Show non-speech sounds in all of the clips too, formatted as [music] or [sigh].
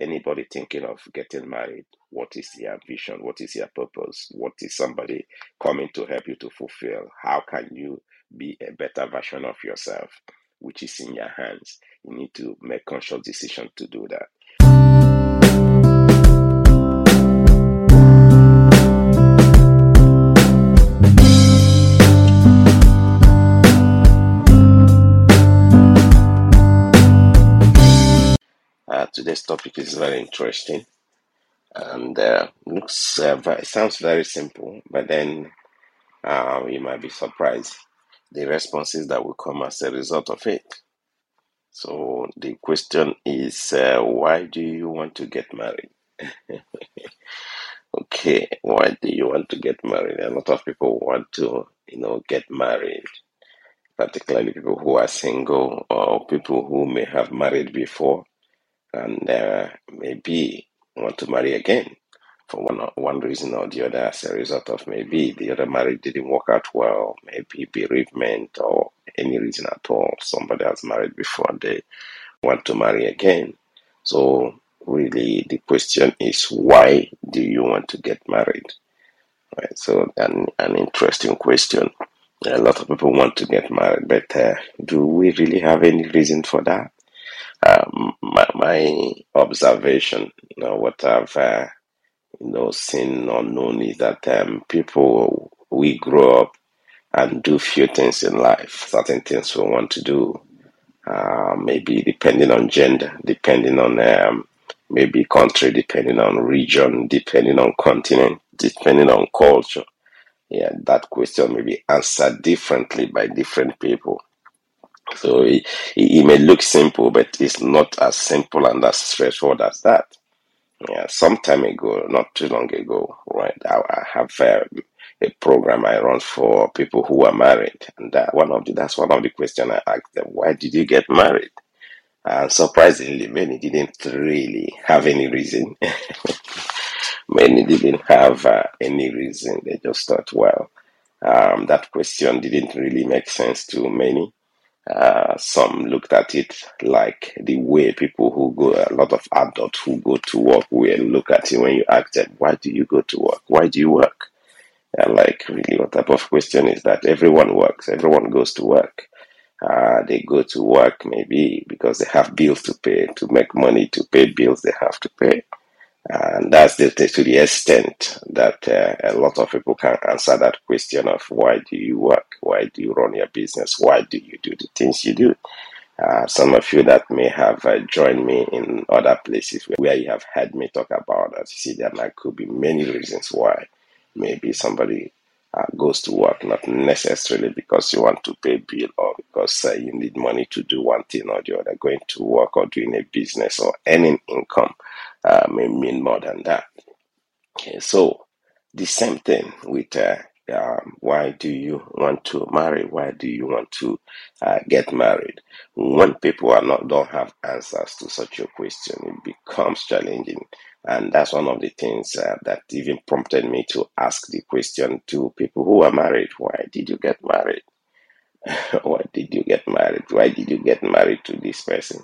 Anybody thinking of getting married, what is your vision? What is your purpose? What is somebody coming to help you to fulfill? How can you be a better version of yourself, which is in your hands? You need to make conscious decision to do that. Today's topic is very interesting and uh, looks uh, ve- sounds very simple, but then uh, you might be surprised the responses that will come as a result of it. So the question is, uh, why do you want to get married? [laughs] Okay, why do you want to get married? A lot of people want to, you know, get married, particularly people who are single or people who may have married before and uh, maybe want to marry again for one one reason or the other as a result of maybe the other marriage didn't work out well, maybe bereavement or any reason at all. Somebody has married before they want to marry again. So really the question is why do you want to get married? Right. So an an interesting question. A lot of people want to get married, but uh, do we really have any reason for that? Um, my, my observation, you know, what I've uh, you know seen or known is that um, people we grow up and do few things in life. Certain things we want to do, uh, maybe depending on gender, depending on um, maybe country, depending on region, depending on continent, depending on culture. Yeah, that question may be answered differently by different people. So it, it may look simple, but it's not as simple and as straightforward as that. Yeah, some time ago, not too long ago, right? I, I have uh, a program I run for people who are married, and that one of the that's one of the questions I asked them: Why did you get married? And surprisingly, many didn't really have any reason. [laughs] many didn't have uh, any reason. They just thought, well, um, that question didn't really make sense to many. Uh, some looked at it like the way people who go, a lot of adults who go to work will look at it when you ask them, why do you go to work? Why do you work? Like, really, what type of question is that? Everyone works, everyone goes to work. Uh, they go to work maybe because they have bills to pay, to make money to pay bills they have to pay. And that's the, to the extent that uh, a lot of people can answer that question of why do you work? Why do you run your business? Why do you do the things you do? Uh, some of you that may have uh, joined me in other places where you have heard me talk about that, you see, there might could be many reasons why. Maybe somebody uh, goes to work not necessarily because you want to pay bill or because uh, you need money to do one thing or the other. Going to work or doing a business or earning income uh, may mean more than that. Okay, so the same thing with uh, um, why do you want to marry? Why do you want to uh, get married? When people are not don't have answers to such a question, it becomes challenging, and that's one of the things uh, that even prompted me to ask the question to people who are married: Why did you get married? [laughs] Why did you get married? Why did you get married to this person?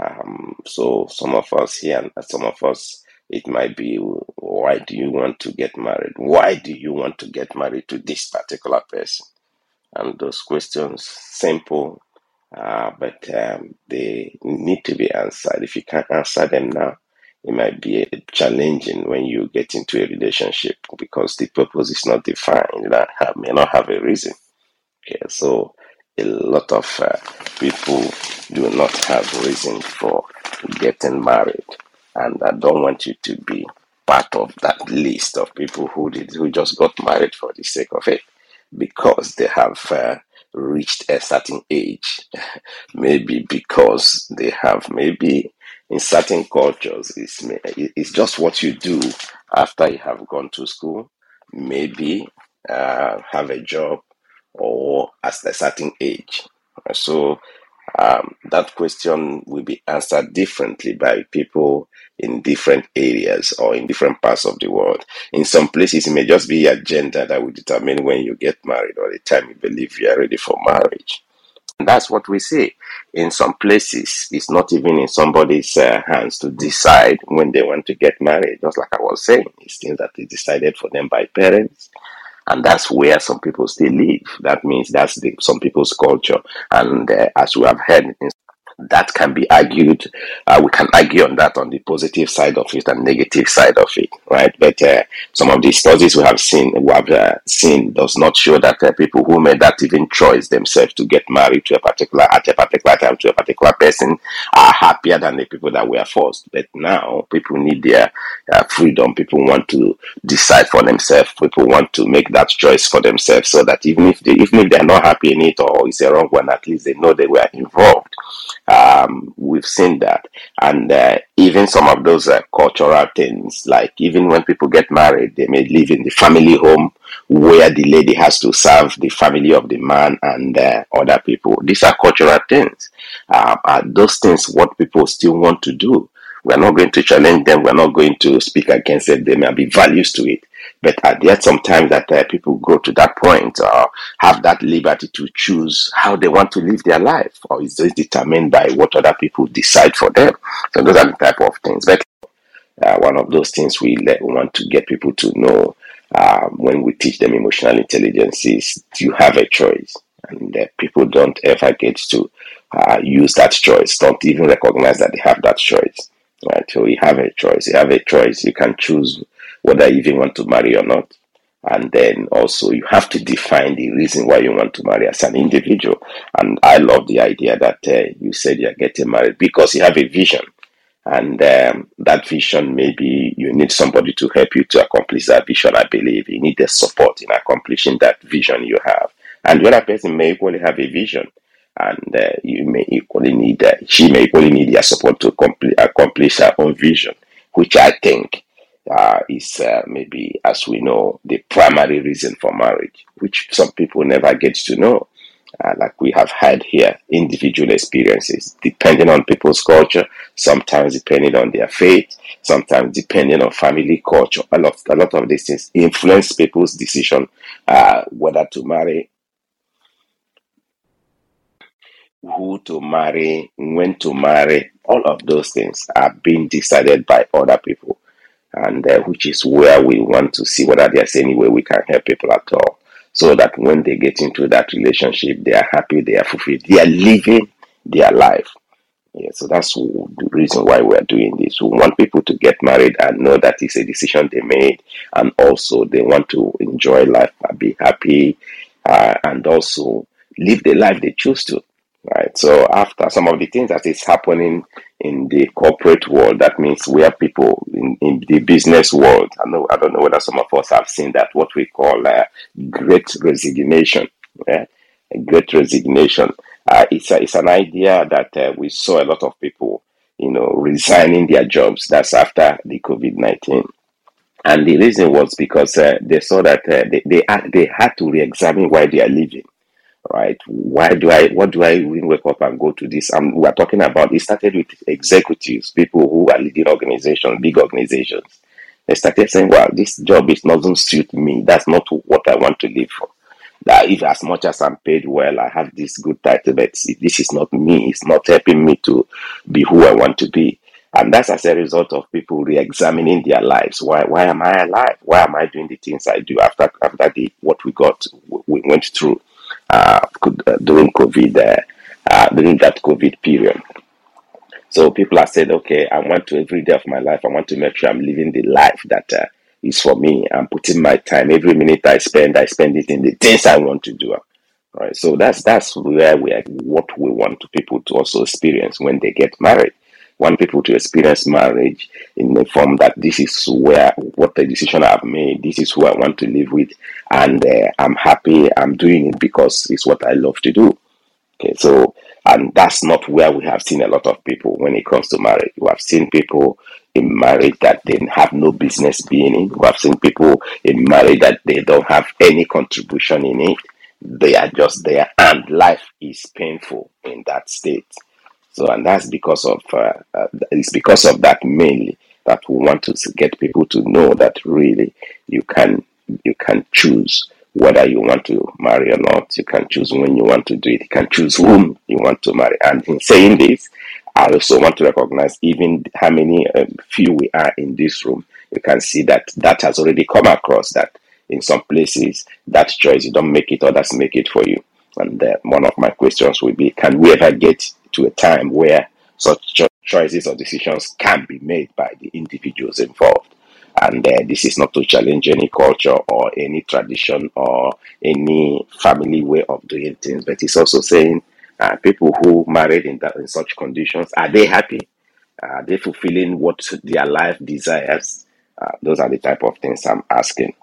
Um, so some of us here, some of us, it might be, why do you want to get married? Why do you want to get married to this particular person? And those questions, simple, uh, but um, they need to be answered. If you can't answer them now, it might be challenging when you get into a relationship because the purpose is not defined. Have, may not have a reason. Okay, so a lot of uh, people do not have reason for getting married, and I don't want you to be part of that list of people who did who just got married for the sake of it. Because they have uh, reached a certain age, [laughs] maybe because they have maybe in certain cultures it's it's just what you do after you have gone to school, maybe uh, have a job or at a certain age. So um, that question will be answered differently by people in different areas or in different parts of the world. In some places, it may just be your gender that will determine when you get married or the time you believe you are ready for marriage. And That's what we see. In some places, it's not even in somebody's uh, hands to decide when they want to get married. Just like I was saying, it's things that is decided for them by parents. And that's where some people still live. That means that's the, some people's culture. And uh, as we have heard that can be argued. Uh, we can argue on that on the positive side of it and negative side of it, right? But uh, some of the studies we have seen, we have uh, seen, does not show that uh, people who made that even choice themselves to get married to a particular at a particular time to a particular person are happier than the people that were forced. But now people need their uh, freedom. People want to decide for themselves. People want to make that choice for themselves, so that even if they even if they are not happy in it or it's a wrong one, at least they know they were involved. Um, we've seen that, and uh, even some of those uh, cultural things, like even when people get married, they may live in the family home where the lady has to serve the family of the man and uh, other people. These are cultural things. Um, are those things what people still want to do? We're not going to challenge them. We're not going to speak against it. There may be values to it. But there sometimes that uh, people go to that point or have that liberty to choose how they want to live their life? Or is this determined by what other people decide for them? So those are the type of things. But uh, one of those things we, let, want to get people to know um, when we teach them emotional intelligence is you have a choice. And uh, people don't ever get to uh, use that choice, don't even recognize that they have that choice. Right? So you have a choice. You have a choice. You can choose whether you even want to marry or not. And then also you have to define the reason why you want to marry as an individual. And I love the idea that uh, you said you're getting married because you have a vision. And um, that vision, maybe you need somebody to help you to accomplish that vision. I believe you need the support in accomplishing that vision you have. And the other person may equally have a vision and uh, you may equally need uh, she may equally need your support to complete, accomplish her own vision, which I think uh, is uh, maybe, as we know, the primary reason for marriage, which some people never get to know. Uh, like we have had here, individual experiences, depending on people's culture, sometimes depending on their faith, sometimes depending on family culture. A lot, a lot of these things influence people's decision uh, whether to marry who to marry, when to marry, all of those things are being decided by other people, and uh, which is where we want to see whether there's any way we can help people at all, so that when they get into that relationship, they are happy, they are fulfilled, they are living their life. Yeah, so that's the reason why we're doing this. We want people to get married and know that it's a decision they made, and also they want to enjoy life, be happy, uh, and also live the life they choose to right? So after some of the things that is happening in the corporate world, that means we have people in, in the business world, I know I don't know whether some of us have seen that what we call uh, great resignation. Yeah? A great resignation. Uh, it's a, it's an idea that uh, we saw a lot of people, you know, resigning their jobs. That's after the COVID nineteen. And the reason was because uh, they saw that uh, they, they, had, they had to re examine why they are leaving right? Why do I, what do I even wake up and go to this? And we're talking about, it started with executives, people who are leading organizations, big organizations. They started saying, well, this job is doesn't suit me. That's not what I want to live for. That if as much as I'm paid well, I have this good title, but this is not me. It's not helping me to be who I want to be. And that's as a result of people re-examining their lives. Why why am I alive? Why am I doing the things I do after after the what we got we went through? Uh, during COVID, uh, uh, during that COVID period. So people have said, okay, I want to every day of my life, I want to make sure I'm living the life that uh, is for me. I'm putting my time, every minute I spend, I spend it in the things I want to do. Right. So that's that's where we are, what we want people to also experience when they get married. Want people to experience marriage in the form that this is where what the decision I've made, this is who I want to live with, and uh, I'm happy. I'm doing it because it's what I love to do. Okay, so and that's not where we have seen a lot of people when it comes to marriage. We have seen people in marriage that they have no business being in. We have seen people in marriage that they don't have any contribution in it. They are just there, and life is painful in that state. So, and that's because of uh, uh, it's because of that mainly that we want to get people to know that really you can you can choose whether you want to marry or not. You can choose when you want to do it. You can choose whom you want to marry. And in saying this, I also want to recognize even how many uh, few we are in this room. You can see that that has already come across that in some places that choice you don't make it, others make it for you. And uh, one of my questions will be: Can we ever get to a time where such cho- choices or decisions can be made by the individuals involved? And uh, this is not to challenge any culture or any tradition or any family way of doing things, but it's also saying uh, people who married in that in such conditions are they happy? Are they fulfilling what their life desires? Uh, those are the type of things I'm asking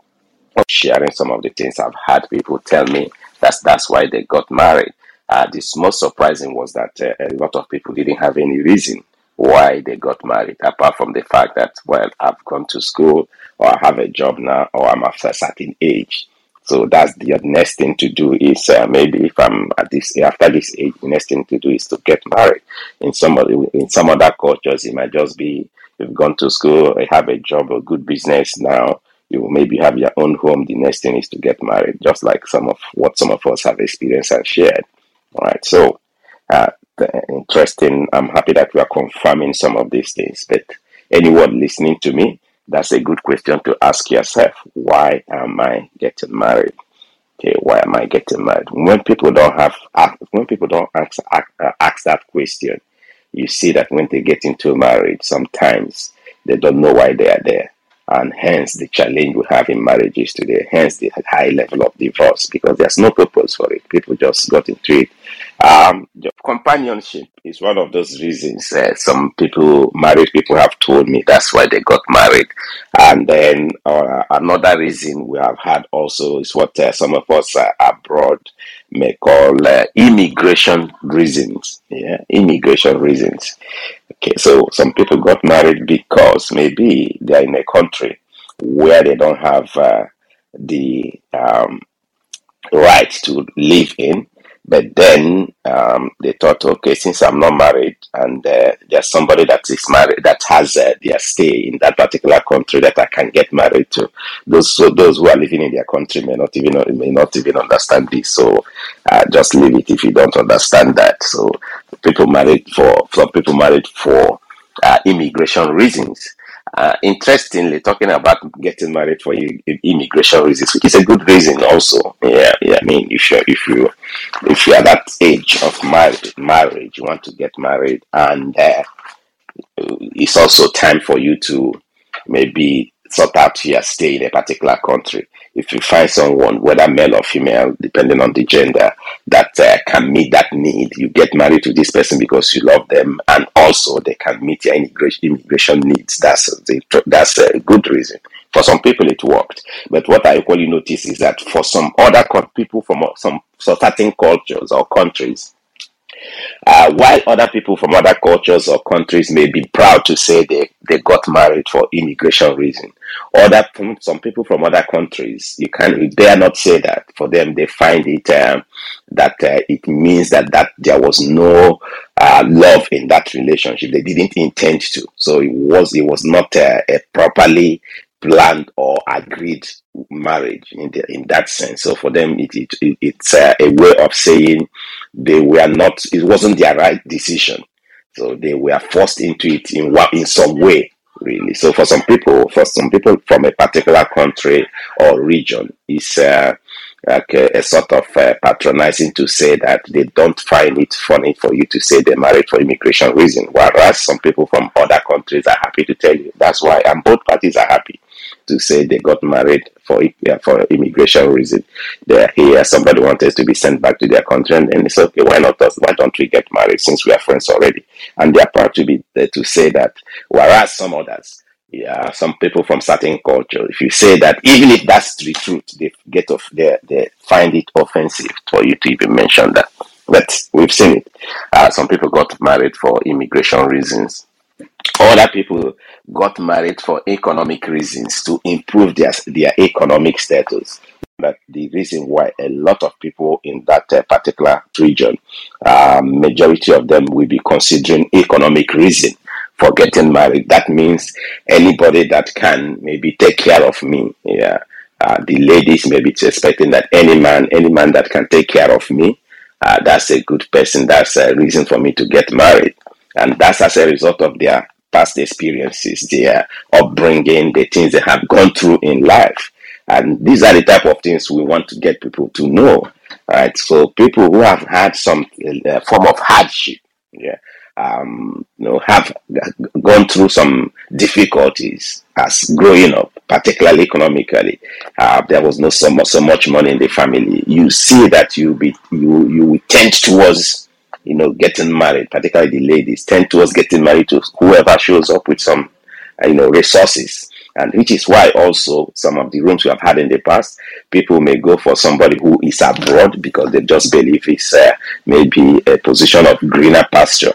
sharing some of the things I've had people tell me that's that's why they got married. Uh, the most surprising was that uh, a lot of people didn't have any reason why they got married, apart from the fact that well, I've gone to school or I have a job now or I'm after a certain age. So that's the next thing to do is uh, maybe if I'm at this after this age, the next thing to do is to get married. In some other, in some other cultures, it might just be you've gone to school, you have a job, a good business now you maybe have your own home. The next thing is to get married, just like some of what some of us have experienced and shared. All right. So, uh, interesting. I'm happy that we are confirming some of these things. But anyone listening to me, that's a good question to ask yourself. Why am I getting married? Okay, why am I getting married? When people don't have, when people don't ask, ask, uh, ask that question, you see that when they get into marriage, sometimes they don't know why they are there and hence the challenge we have in marriages today, hence the high level of divorce because there's no purpose for it. People just got into it. Um, companionship is one of those reasons. Uh, some people, married people, have told me that's why they got married, and then uh, another reason we have had also is what uh, some of us uh, abroad may call immigration reasons. Yeah, immigration reasons. Okay, so some people got married because maybe they're in a country where they don't have the um, right to live in, but then um, they thought, okay, since I'm not married and uh, there's somebody that is married that has uh, their stay in that particular country that I can get married to, those so those who are living in their country may not even may not even understand this. So uh, just leave it if you don't understand that. So people married for some people married for uh, immigration reasons. Uh, interestingly, talking about getting married for immigration reasons, which is a good reason also. Yeah, yeah. I mean, if you if you if you are that age of marriage, marriage, you want to get married, and uh, it's also time for you to maybe sort out your stay in a particular country. If you find someone, whether male or female, depending on the gender, that uh, can meet that need, you get married to this person because you love them, and also they can meet your immigration, needs. That's the, that's a good reason. For some people, it worked, but what I equally notice is that for some other people from some certain cultures or countries, uh, while other people from other cultures or countries may be proud to say they, they got married for immigration reason, other some people from other countries you can dare not say that. For them, they find it um, that uh, it means that that there was no uh, love in that relationship. They didn't intend to, so it was it was not uh, a properly planned or agreed marriage in the, in that sense. So for them, it, it, it it's uh, a way of saying they were not. It wasn't their right decision. So they were forced into it in in some way, really. So for some people, for some people from a particular country or region, it's uh, like a, a, sort of uh, patronizing to say that they don't find it funny for you to say they're married for immigration reason, whereas some people from other countries are happy to tell you that's why, and both parties are happy to say they got married for for immigration reason. They're here. Somebody wanted to be sent back to their country, and, and it's okay. Why not us? Why don't we get married since we are friends already? And they are proud to be there to say that. Whereas some others, yeah, some people from certain culture, if you say that, even if that's the truth, they get off. They they find it offensive for you to even mention that. But we've seen it. Uh, some people got married for immigration reasons other people got married for economic reasons to improve their their economic status. But the reason why a lot of people in that uh, particular region, uh, majority of them will be considering economic reason for getting married. That means anybody that can maybe take care of me, yeah, Uh, the ladies may be expecting that any man, any man that can take care of me, uh, that's a good person. That's a reason for me to get married. And that's as a result of their past experiences, their upbringing, the things they have gone through in life. And these are the type of things we want to get people to know. Right. So people who have had some uh, form of hardship, yeah, um, you know, have gone through some difficulties as growing up, particularly economically. Uh, there was no so much, so much money in the family. You see that you be you you tend towards you know getting married, particularly the ladies tend towards getting married to whoever shows up with some you know resources. And which is why also some of the rooms we have had in the past, people may go for somebody who is abroad because they just believe it's uh, maybe a position of greener pasture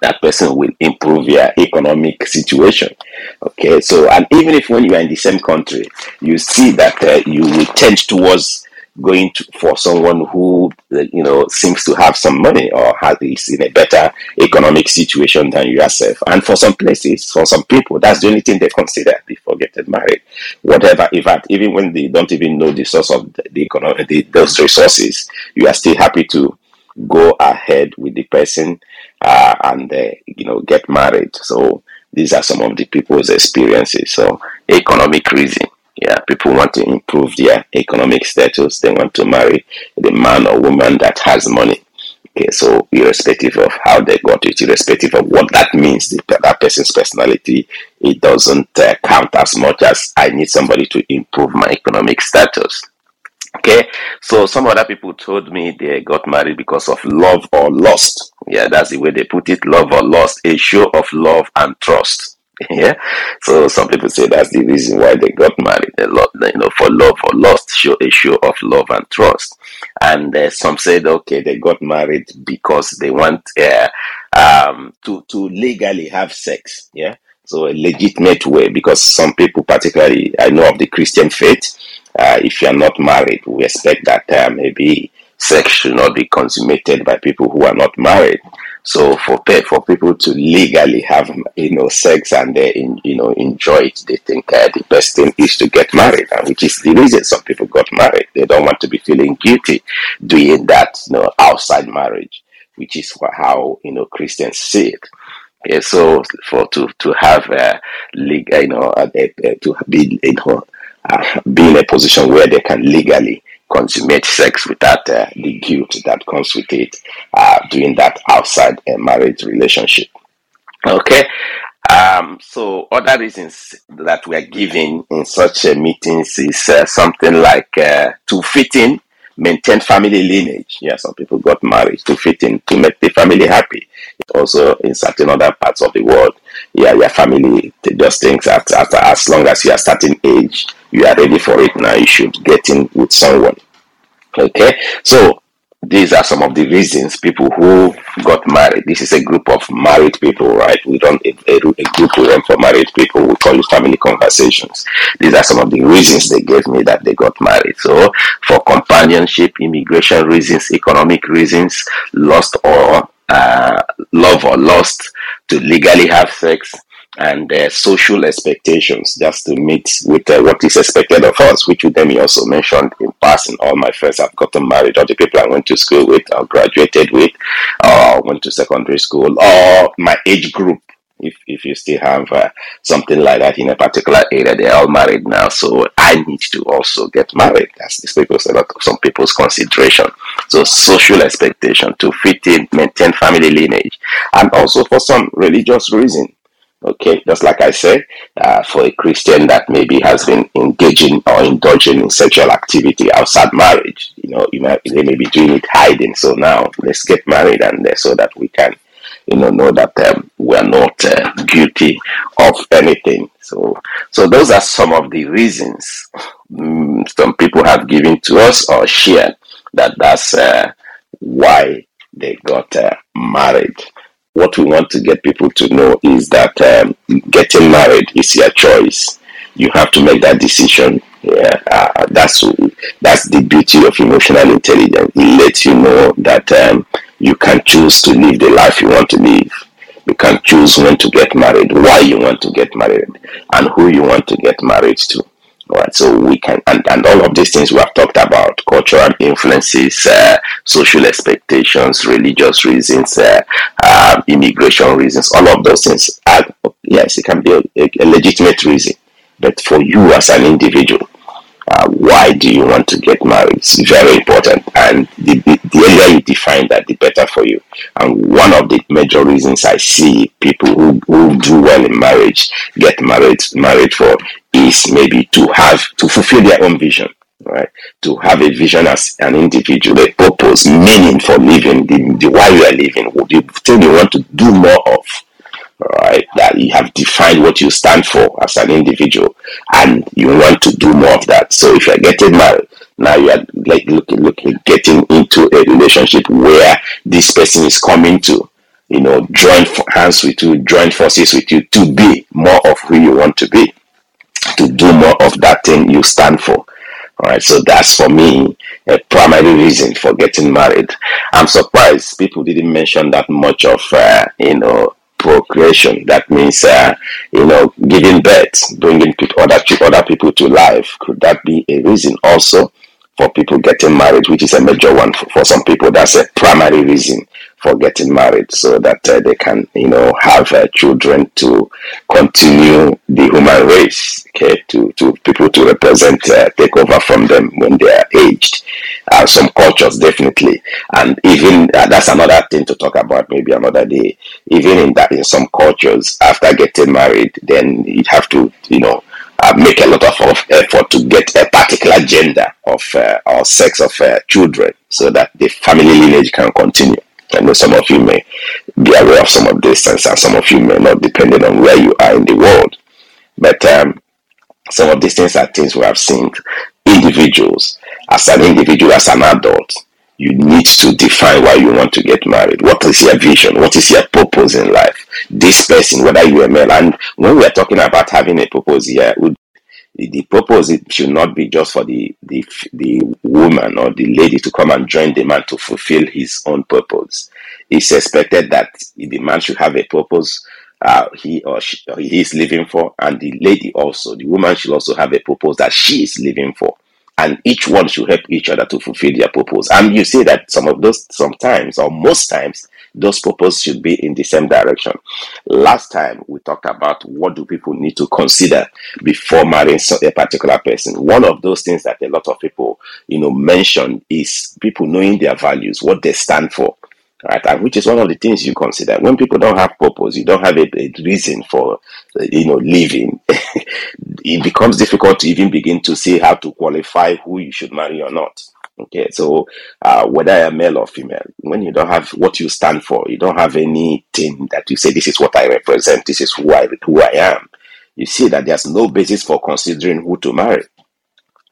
that person will improve your economic situation. Okay, so and even if when you are in the same country, you see that uh, you will tend towards going to, for someone who uh, you know seems to have some money or has is in a better economic situation than yourself. And for some places, for some people, that's the only thing they consider before getting married. Whatever, in fact, even when they don't even know the source of the, the economy, the, those resources, you are still happy to go ahead with the person uh, and uh, you know get married. So these are some of the people's experiences. So economic reason, yeah, people want to improve their economic status. They want to marry the man or woman that has money. Okay, so irrespective of how they got it, irrespective of what that means, the, that person's personality, it doesn't uh, count as much as I need somebody to improve my economic status. Okay, so some other people told me they got married because of love or lust. Yeah, that's the way they put it love or lust, a show of love and trust. [laughs] Yeah, so some people say that's the reason why they got married. A lot, you know, for love or lust, show a show of love and trust. And uh, some said, okay, they got married because they want uh, um, to to legally have sex. Yeah, so a legitimate way because some people, particularly I know of the Christian faith, uh, if you are not married, we expect that uh, maybe sex should not be consummated by people who are not married. So for for people to legally have you know sex and they in, you know enjoy it, they think uh, the best thing is to get married, and which is the reason some people got married. They don't want to be feeling guilty doing that you know outside marriage, which is how you know Christians see it. Yeah, so for to to have a legal, you know, a, a, to be you know uh, be in a position where they can legally consummate sex without uh, the guilt that comes with it, uh, doing that outside a marriage relationship. Okay. Um, so other reasons that we are giving in such uh, meetings is uh, something like uh, to fit in, maintain family lineage. Yeah, some people got married to fit in to make the family happy. Also, in certain other parts of the world, yeah, your family does things at, at as long as you are starting age you are ready for it now. You should get in with someone. Okay, so these are some of the reasons people who got married. This is a group of married people, right? We don't a, a, a group we run for married people. We call it family conversations. These are some of the reasons they gave me that they got married. So, for companionship, immigration reasons, economic reasons, lost or uh, love or lost to legally have sex, and uh, social expectations just to meet with uh, what is expected of us, which Udeme also mentioned in passing. All my friends have gotten married, all the people I went to school with, or graduated with, or went to secondary school, or my age group. If, if you still have uh, something like that in a particular area, they're all married now. So I need to also get married. That's this people's, a lot of some people's consideration. So social expectation to fit in, maintain family lineage, and also for some religious reason Okay, just like I said, uh, for a Christian that maybe has been engaging or indulging in sexual activity outside marriage, you know, you know, they may be doing it hiding. So now let's get married and so that we can, you know, know that um, we are not uh, guilty of anything. So, so those are some of the reasons um, some people have given to us or shared that that's uh, why they got uh, married what we want to get people to know is that um, getting married is your choice. You have to make that decision. Yeah, uh, that's that's the beauty of emotional intelligence. It lets you know that um, you can choose to live the life you want to live. You can choose when to get married, why you want to get married, and who you want to get married to. Right, so we can, and, and all of these things we have talked about cultural influences, uh, social expectations, religious reasons, uh, uh, immigration reasons, all of those things. Are, yes, it can be a, a, legitimate reason, but for you as an individual, uh, why do you want to get married? It's very important, and the, the, earlier you define that, the better for you. And one of the major reasons I see people who, who do well in marriage get married married for is maybe to have to fulfill their own vision right to have a vision as an individual a purpose meaning for living the, the why you are living the thing you want to do more of right that you have defined what you stand for as an individual and you want to do more of that so if you're getting married now you are like looking looking getting into a relationship where this person is coming to you know join hands with you join forces with you to be more of who you want to be to do more of that thing you stand for. All right, so that's for me a primary reason for getting married. I'm surprised people didn't mention that much of uh, you know procreation. That means uh, you know giving birth, bringing other other people to life. Could that be a reason also for people getting married, which is a major one for, for some people? That's a primary reason for getting married so that uh, they can, you know, have uh, children to continue the human race, okay, to, to people to represent, uh, take over from them when they are aged. Uh, some cultures definitely, and even uh, that's another thing to talk about maybe another day. Even in that, in some cultures, after getting married, then you have to, you know, uh, make a lot of, of, effort to get a particular gender of uh, or sex of uh, children so that the family lineage can continue. I know some of you may be aware of some of these things, and some of you may not, depending on where you are in the world. But um, some of these things are things we have seen. Individuals, as an individual, as an adult, you need to define why you want to get married. What is your vision? What is your purpose in life? This person, whether you are male, and when we are talking about having a purpose here, the purpose it should not be just for the, the the woman or the lady to come and join the man to fulfill his own purpose. It's expected that the man should have a purpose uh, he or she or he is living for, and the lady also, the woman should also have a purpose that she is living for and each one should help each other to fulfill their purpose. And you see that some of those, sometimes or most times, those purposes should be in the same direction. Last time we talked about what do people need to consider before marrying a particular person. One of those things that a lot of people, you know, mention is people knowing their values, what they stand for right? And which is one of the things you consider. When people don't have purpose, you don't have a, a reason for, you know, living. [laughs] it becomes difficult to even begin to see how to qualify who you should marry or not. Okay, so uh, whether you're male or female, when you don't have what you stand for, you don't have anything that you say, this is what I represent, this is who I, who I am. You see that there's no basis for considering who to marry.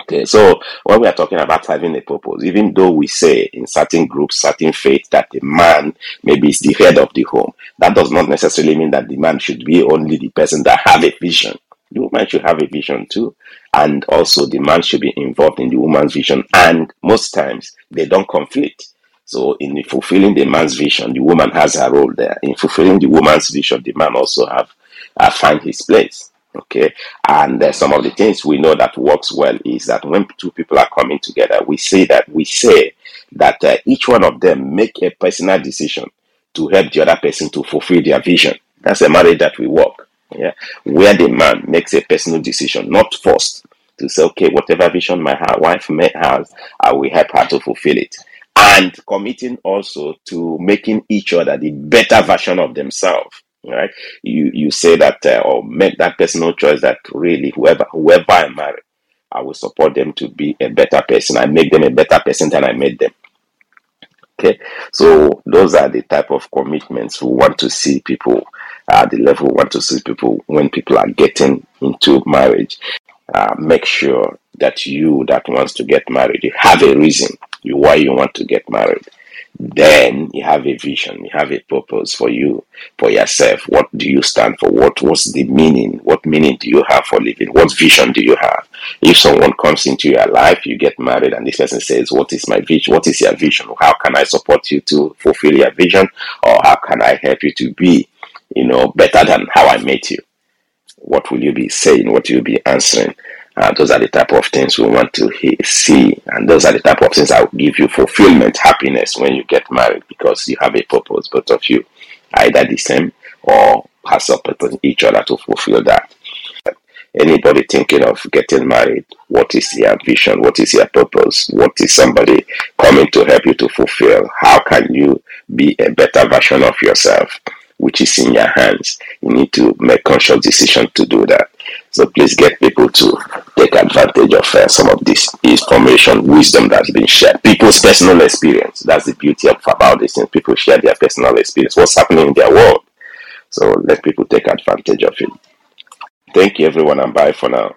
Okay, so when we are talking about having a purpose, even though we say in certain groups, certain faiths that the man maybe is the head of the home, that does not necessarily mean that the man should be only the person that have a vision. The woman should have a vision too, and also the man should be involved in the woman's vision. And most times they don't conflict. So in fulfilling the man's vision, the woman has her role there. In fulfilling the woman's vision, the man also have uh, find his place. Okay, and uh, some of the things we know that works well is that when two people are coming together, we say that we say that uh, each one of them make a personal decision to help the other person to fulfill their vision. That's a marriage that we work. Yeah, where the man makes a personal decision, not forced, to say, okay, whatever vision my wife may have, I will help her to fulfill it, and committing also to making each other the better version of themselves right? You you say that uh, or make that personal choice that really whoever whoever I marry, I will support them to be a better person. I make them a better person than I made them. Okay, so those are the type of commitments we want to see people at the level one to six people when people are getting into marriage. Uh, make sure that you that wants to get married, you have a reason you why you want to get married then you have a vision, you have a purpose for you, for yourself. What do you stand for? What was the meaning? What meaning do you have for living? What vision do you have? If someone comes into your life, you get married, and this person says, What is my vision? What is your vision? How can I support you to fulfill your vision? Or how can I help you to be, you know, better than how I met you? What will you be saying? What will you be answering? Uh, those are the type of things we want to he- see, and those are the type of things that will give you fulfillment, happiness when you get married because you have a purpose, both of you, either the same or has supported each other to fulfill that. Anybody thinking of getting married, what is your vision? What is your purpose? What is somebody coming to help you to fulfill? How can you be a better version of yourself, which is in your hands? You need to make conscious decision to do that. So please get people to take advantage of uh, some of this information, wisdom that's been shared. People's personal experience. That's the beauty of about this thing. People share their personal experience, what's happening in their world. So let people take advantage of it. Thank you, everyone, and bye for now.